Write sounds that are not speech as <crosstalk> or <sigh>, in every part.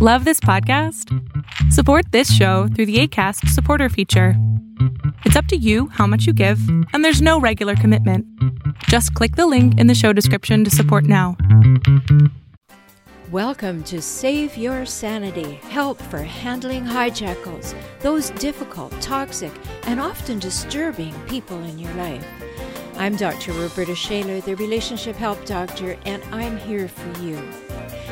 Love this podcast? Support this show through the ACAST supporter feature. It's up to you how much you give, and there's no regular commitment. Just click the link in the show description to support now. Welcome to Save Your Sanity Help for Handling Hijackals, those difficult, toxic, and often disturbing people in your life. I'm Dr. Roberta Shaler, the Relationship Help Doctor, and I'm here for you.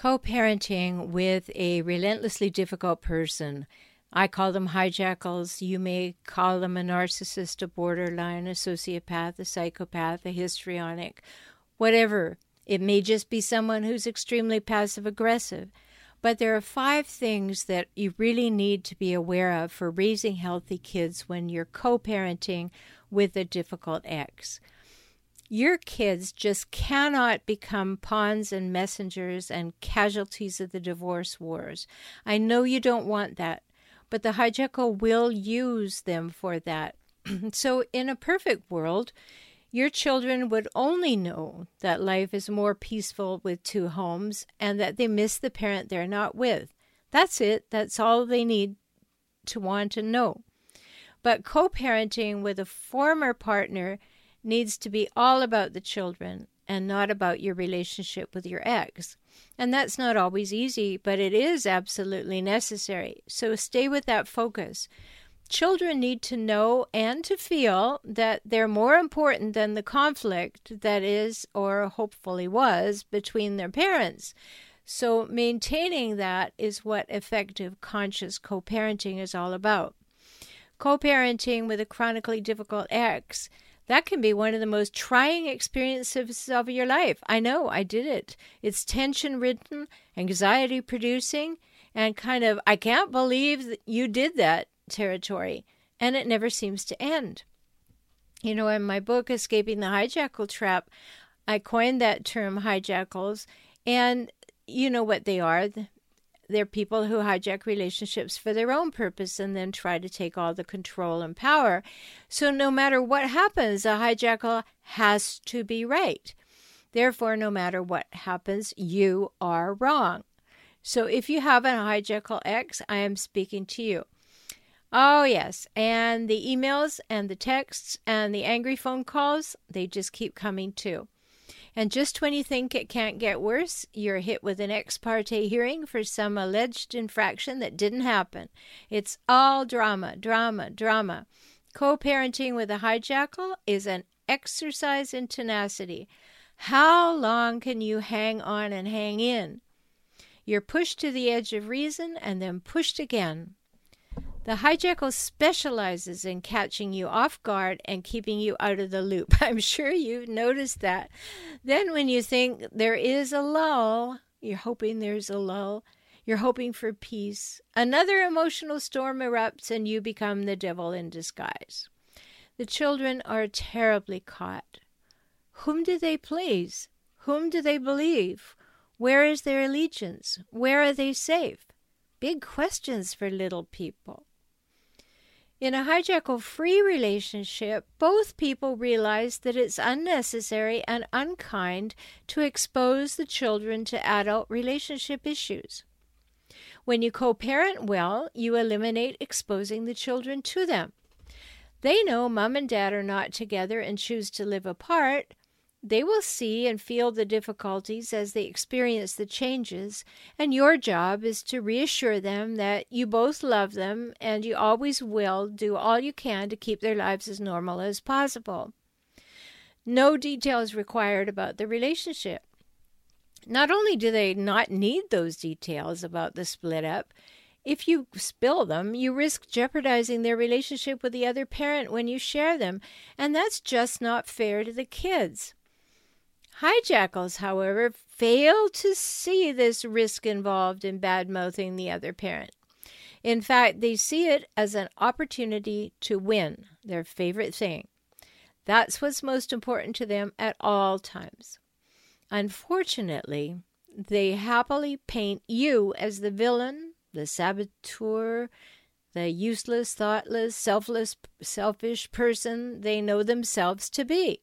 Co parenting with a relentlessly difficult person. I call them hijackals. You may call them a narcissist, a borderline, a sociopath, a psychopath, a histrionic, whatever. It may just be someone who's extremely passive aggressive. But there are five things that you really need to be aware of for raising healthy kids when you're co parenting with a difficult ex. Your kids just cannot become pawns and messengers and casualties of the divorce wars. I know you don't want that, but the hijackal will use them for that. <clears throat> so, in a perfect world, your children would only know that life is more peaceful with two homes and that they miss the parent they're not with. That's it. That's all they need to want to know. But co parenting with a former partner needs to be all about the children and not about your relationship with your ex. And that's not always easy, but it is absolutely necessary. So stay with that focus. Children need to know and to feel that they're more important than the conflict that is, or hopefully was, between their parents. So, maintaining that is what effective conscious co parenting is all about. Co parenting with a chronically difficult ex that can be one of the most trying experiences of your life. I know, I did it. It's tension ridden, anxiety producing, and kind of, I can't believe that you did that territory. And it never seems to end. You know, in my book, Escaping the Hijackal Trap, I coined that term hijackals. And you know what they are they're people who hijack relationships for their own purpose and then try to take all the control and power. So, no matter what happens, a hijackal has to be right. Therefore, no matter what happens, you are wrong. So, if you have a hijackal ex, I am speaking to you. Oh, yes. And the emails and the texts and the angry phone calls, they just keep coming too. And just when you think it can't get worse, you're hit with an ex parte hearing for some alleged infraction that didn't happen. It's all drama, drama, drama. Co parenting with a hijackal is an exercise in tenacity. How long can you hang on and hang in? You're pushed to the edge of reason and then pushed again. The hijackal specializes in catching you off guard and keeping you out of the loop. <laughs> I'm sure you've noticed that. Then, when you think there is a lull, you're hoping there's a lull, you're hoping for peace, another emotional storm erupts and you become the devil in disguise. The children are terribly caught. Whom do they please? Whom do they believe? Where is their allegiance? Where are they safe? Big questions for little people. In a hijackal free relationship, both people realize that it's unnecessary and unkind to expose the children to adult relationship issues. When you co parent well, you eliminate exposing the children to them. They know mom and dad are not together and choose to live apart, they will see and feel the difficulties as they experience the changes, and your job is to reassure them that you both love them and you always will do all you can to keep their lives as normal as possible. No details required about the relationship. Not only do they not need those details about the split up, if you spill them, you risk jeopardizing their relationship with the other parent when you share them, and that's just not fair to the kids. Hijackals, however, fail to see this risk involved in bad mouthing the other parent. In fact, they see it as an opportunity to win, their favorite thing. That's what's most important to them at all times. Unfortunately, they happily paint you as the villain, the saboteur, the useless, thoughtless, selfless, selfish person they know themselves to be.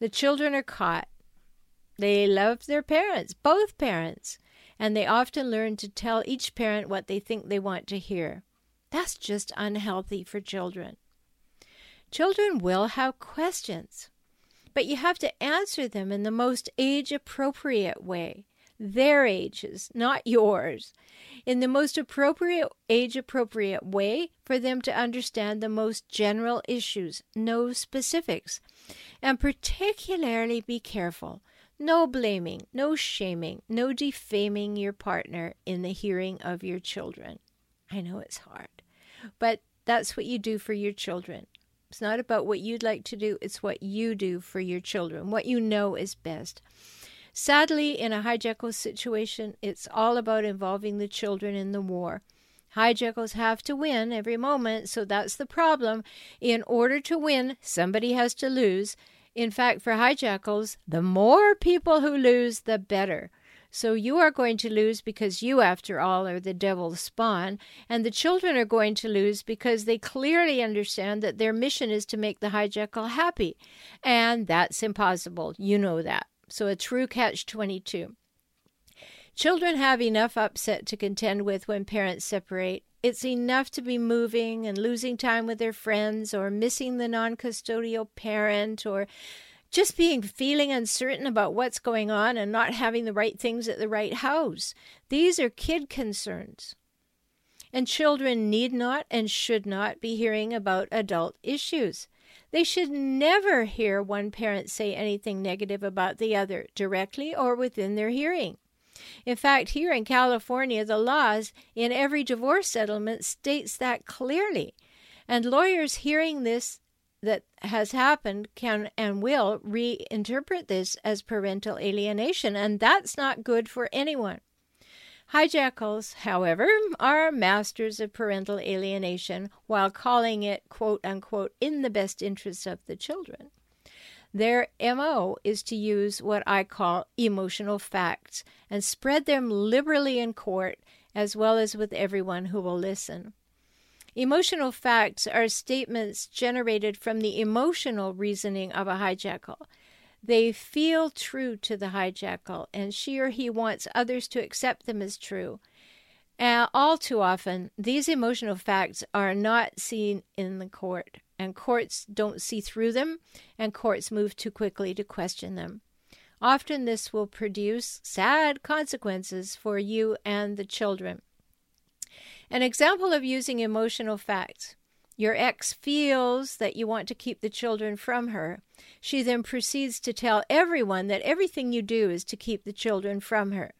The children are caught. They love their parents, both parents, and they often learn to tell each parent what they think they want to hear. That's just unhealthy for children. Children will have questions, but you have to answer them in the most age appropriate way. Their ages, not yours. In the most appropriate, age appropriate way for them to understand the most general issues, no specifics. And particularly be careful no blaming, no shaming, no defaming your partner in the hearing of your children. I know it's hard, but that's what you do for your children. It's not about what you'd like to do, it's what you do for your children, what you know is best. Sadly, in a hijackal situation, it's all about involving the children in the war. Hijackals have to win every moment, so that's the problem. In order to win, somebody has to lose. In fact, for hijackals, the more people who lose, the better. So you are going to lose because you, after all, are the devil's spawn, and the children are going to lose because they clearly understand that their mission is to make the hijackal happy. And that's impossible. You know that. So a true catch 22. Children have enough upset to contend with when parents separate, it's enough to be moving and losing time with their friends or missing the non custodial parent or just being feeling uncertain about what's going on and not having the right things at the right house. These are kid concerns. And children need not and should not be hearing about adult issues. They should never hear one parent say anything negative about the other, directly or within their hearing. In fact, here in California, the laws in every divorce settlement states that clearly. And lawyers hearing this that has happened can and will reinterpret this as parental alienation, and that's not good for anyone. Hijackals, however, are masters of parental alienation while calling it, quote unquote, in the best interest of the children. Their MO is to use what I call emotional facts and spread them liberally in court as well as with everyone who will listen. Emotional facts are statements generated from the emotional reasoning of a hijackal. They feel true to the hijackal, and she or he wants others to accept them as true. Uh, all too often, these emotional facts are not seen in the court and courts don't see through them, and courts move too quickly to question them. Often, this will produce sad consequences for you and the children. An example of using emotional facts your ex feels that you want to keep the children from her. She then proceeds to tell everyone that everything you do is to keep the children from her.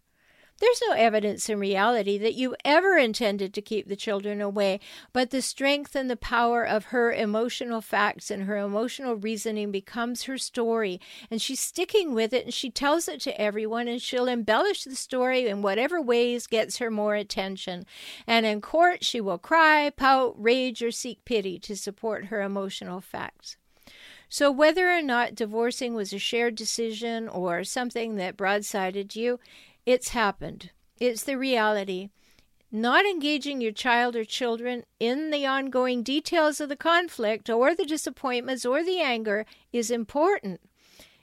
There's no evidence in reality that you ever intended to keep the children away, but the strength and the power of her emotional facts and her emotional reasoning becomes her story, and she's sticking with it and she tells it to everyone, and she'll embellish the story in whatever ways gets her more attention. And in court, she will cry, pout, rage, or seek pity to support her emotional facts. So, whether or not divorcing was a shared decision or something that broadsided you, it's happened. It's the reality. Not engaging your child or children in the ongoing details of the conflict or the disappointments or the anger is important.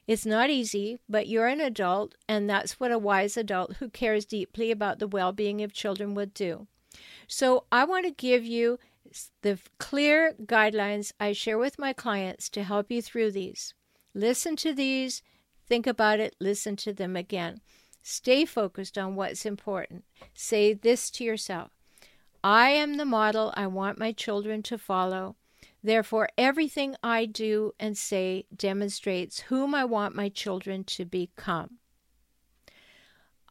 It's not easy, but you're an adult, and that's what a wise adult who cares deeply about the well being of children would do. So, I want to give you the clear guidelines I share with my clients to help you through these. Listen to these, think about it, listen to them again. Stay focused on what's important. Say this to yourself I am the model I want my children to follow. Therefore, everything I do and say demonstrates whom I want my children to become.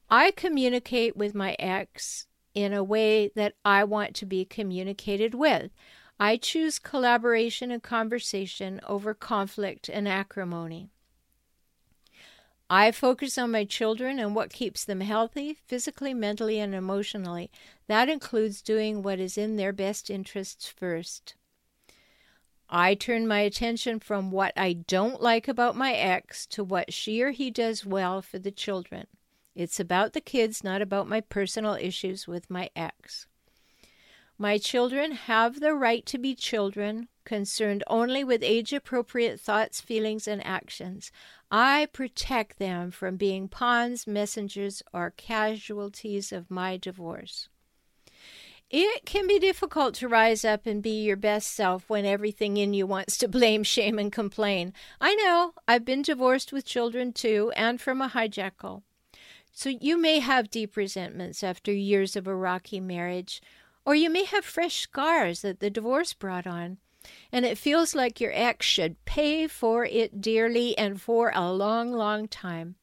I communicate with my ex in a way that I want to be communicated with. I choose collaboration and conversation over conflict and acrimony. I focus on my children and what keeps them healthy, physically, mentally, and emotionally. That includes doing what is in their best interests first. I turn my attention from what I don't like about my ex to what she or he does well for the children. It's about the kids, not about my personal issues with my ex. My children have the right to be children, concerned only with age appropriate thoughts, feelings, and actions. I protect them from being pawns, messengers, or casualties of my divorce. It can be difficult to rise up and be your best self when everything in you wants to blame, shame, and complain. I know, I've been divorced with children too, and from a hijackal. So you may have deep resentments after years of a rocky marriage, or you may have fresh scars that the divorce brought on and it feels like your ex should pay for it dearly and for a long, long time.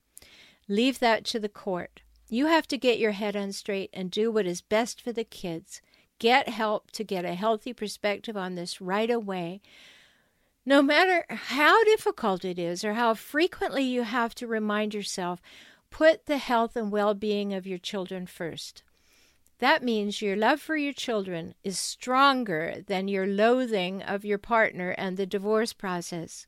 Leave that to the court. You have to get your head on straight and do what is best for the kids. Get help to get a healthy perspective on this right away. No matter how difficult it is or how frequently you have to remind yourself, put the health and well being of your children first. That means your love for your children is stronger than your loathing of your partner and the divorce process.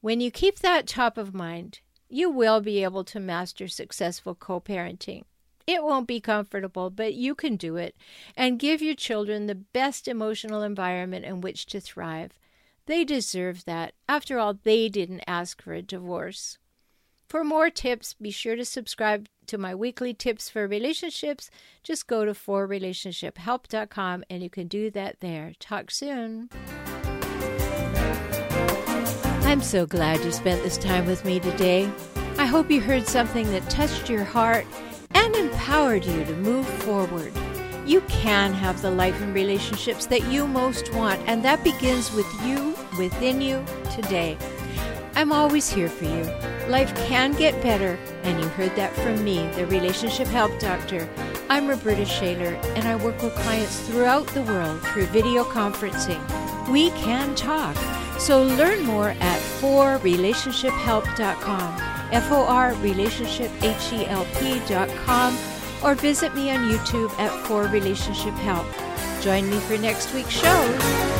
When you keep that top of mind, you will be able to master successful co parenting. It won't be comfortable, but you can do it and give your children the best emotional environment in which to thrive. They deserve that. After all, they didn't ask for a divorce. For more tips, be sure to subscribe to my weekly tips for relationships. Just go to forrelationshiphelp.com and you can do that there. Talk soon. I'm so glad you spent this time with me today. I hope you heard something that touched your heart and empowered you to move forward. You can have the life and relationships that you most want, and that begins with you within you today. I'm always here for you. Life can get better, and you heard that from me, the Relationship Help Doctor. I'm Roberta Shaler, and I work with clients throughout the world through video conferencing. We can talk. So learn more at forrelationshiphelp.com, F O R relationship H E L P.com, or visit me on YouTube at For Relationship Help. Join me for next week's show.